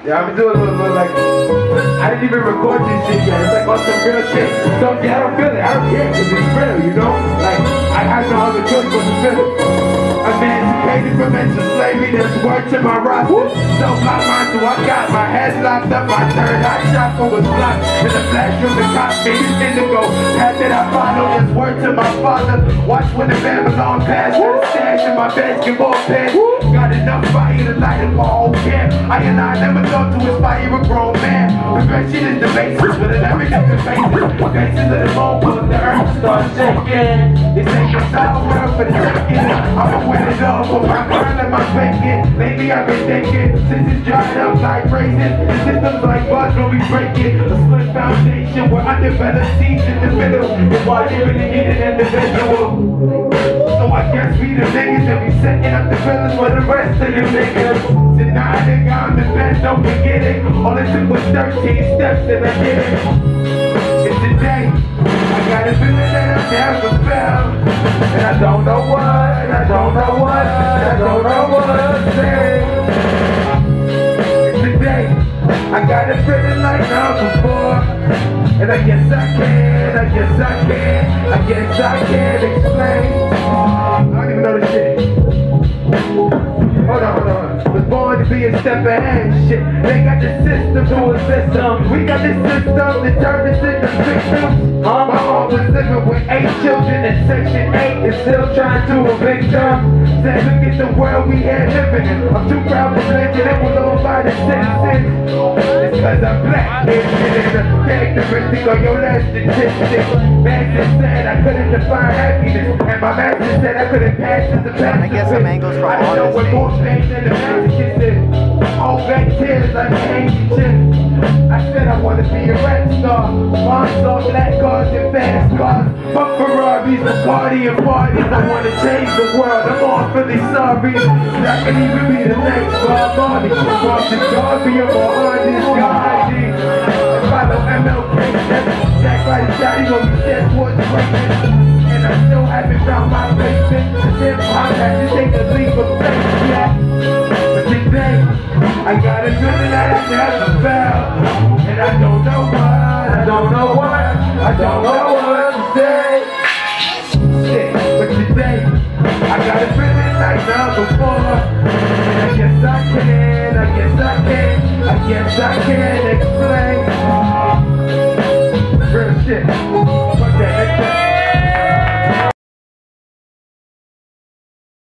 Yeah, I'm doing a little, little like, I didn't even record this shit yet. It's like on some real shit. So yeah, I don't feel it. I don't care because it's real, you know? Like, I have no other choice but to feel it. Emancipated from mental slavery, there's word to my roster. So my mind, so I got my head locked up. My third eye chakra was blocked. In the flash room, the cops made it indigo. Had that I follow, there's word to my father. Watch when the Babylon pass. Got stash in my basketball pants. Enough fire to light my whole camp. I and I never thought to inspire a grown man. Prevention is the basis, but it never gets the faces. Faces of the moment, the earth starts shaking. This ain't the style world for the second. I'ma win it all for my girl and my bacon. Lately I've been thinking, since it's dried up like raisins. The systems like buds when we break it. A split foundation where undeveloped seeds in the middle. Is why they really need an individual. So I guess we the niggas that be setting up the feelings for the rest you niggas. I'm best, don't forget it. All it took was 13 steps and I did it. Got a feeling that I never felt. And I don't know what, I don't know what, I don't know what to say. It's today. I got a feeling like before. And I guess I can, I guess I can, I guess I can't explain. Was born to be a step ahead, shit. They got the system to a system. We got the system the system victims. My mom was living with eight children in Section 8 and still trying to evict them. Said, look at the world we had living in. I'm too proud to blend it with all by the citizens. It's cause I'm black. It's characteristic of your last statistic. Master said I couldn't define happiness. And my master said I couldn't pass as a Let me get some angles from I know what more pain than the Mexicans did. All back tears like an. I said I wanna be a rap star. Mom saw black cars and fast cars. Fuck Ferraris, Bacardi and parties. I wanna change the world. I'm awfully sorry. I can even be the next Bob Marley. From the Darby of a hardest Gandhi. Follow MLK, Jack by the shot, he gon' be dead towards. And I still haven't found my hip hop had to take I got a feeling that I never felt. And I don't know what, I don't know what, I don't know what to say. Shit, but today, I got a feeling like never before. And I guess I can, I guess I can, I guess I can explain. Real shit.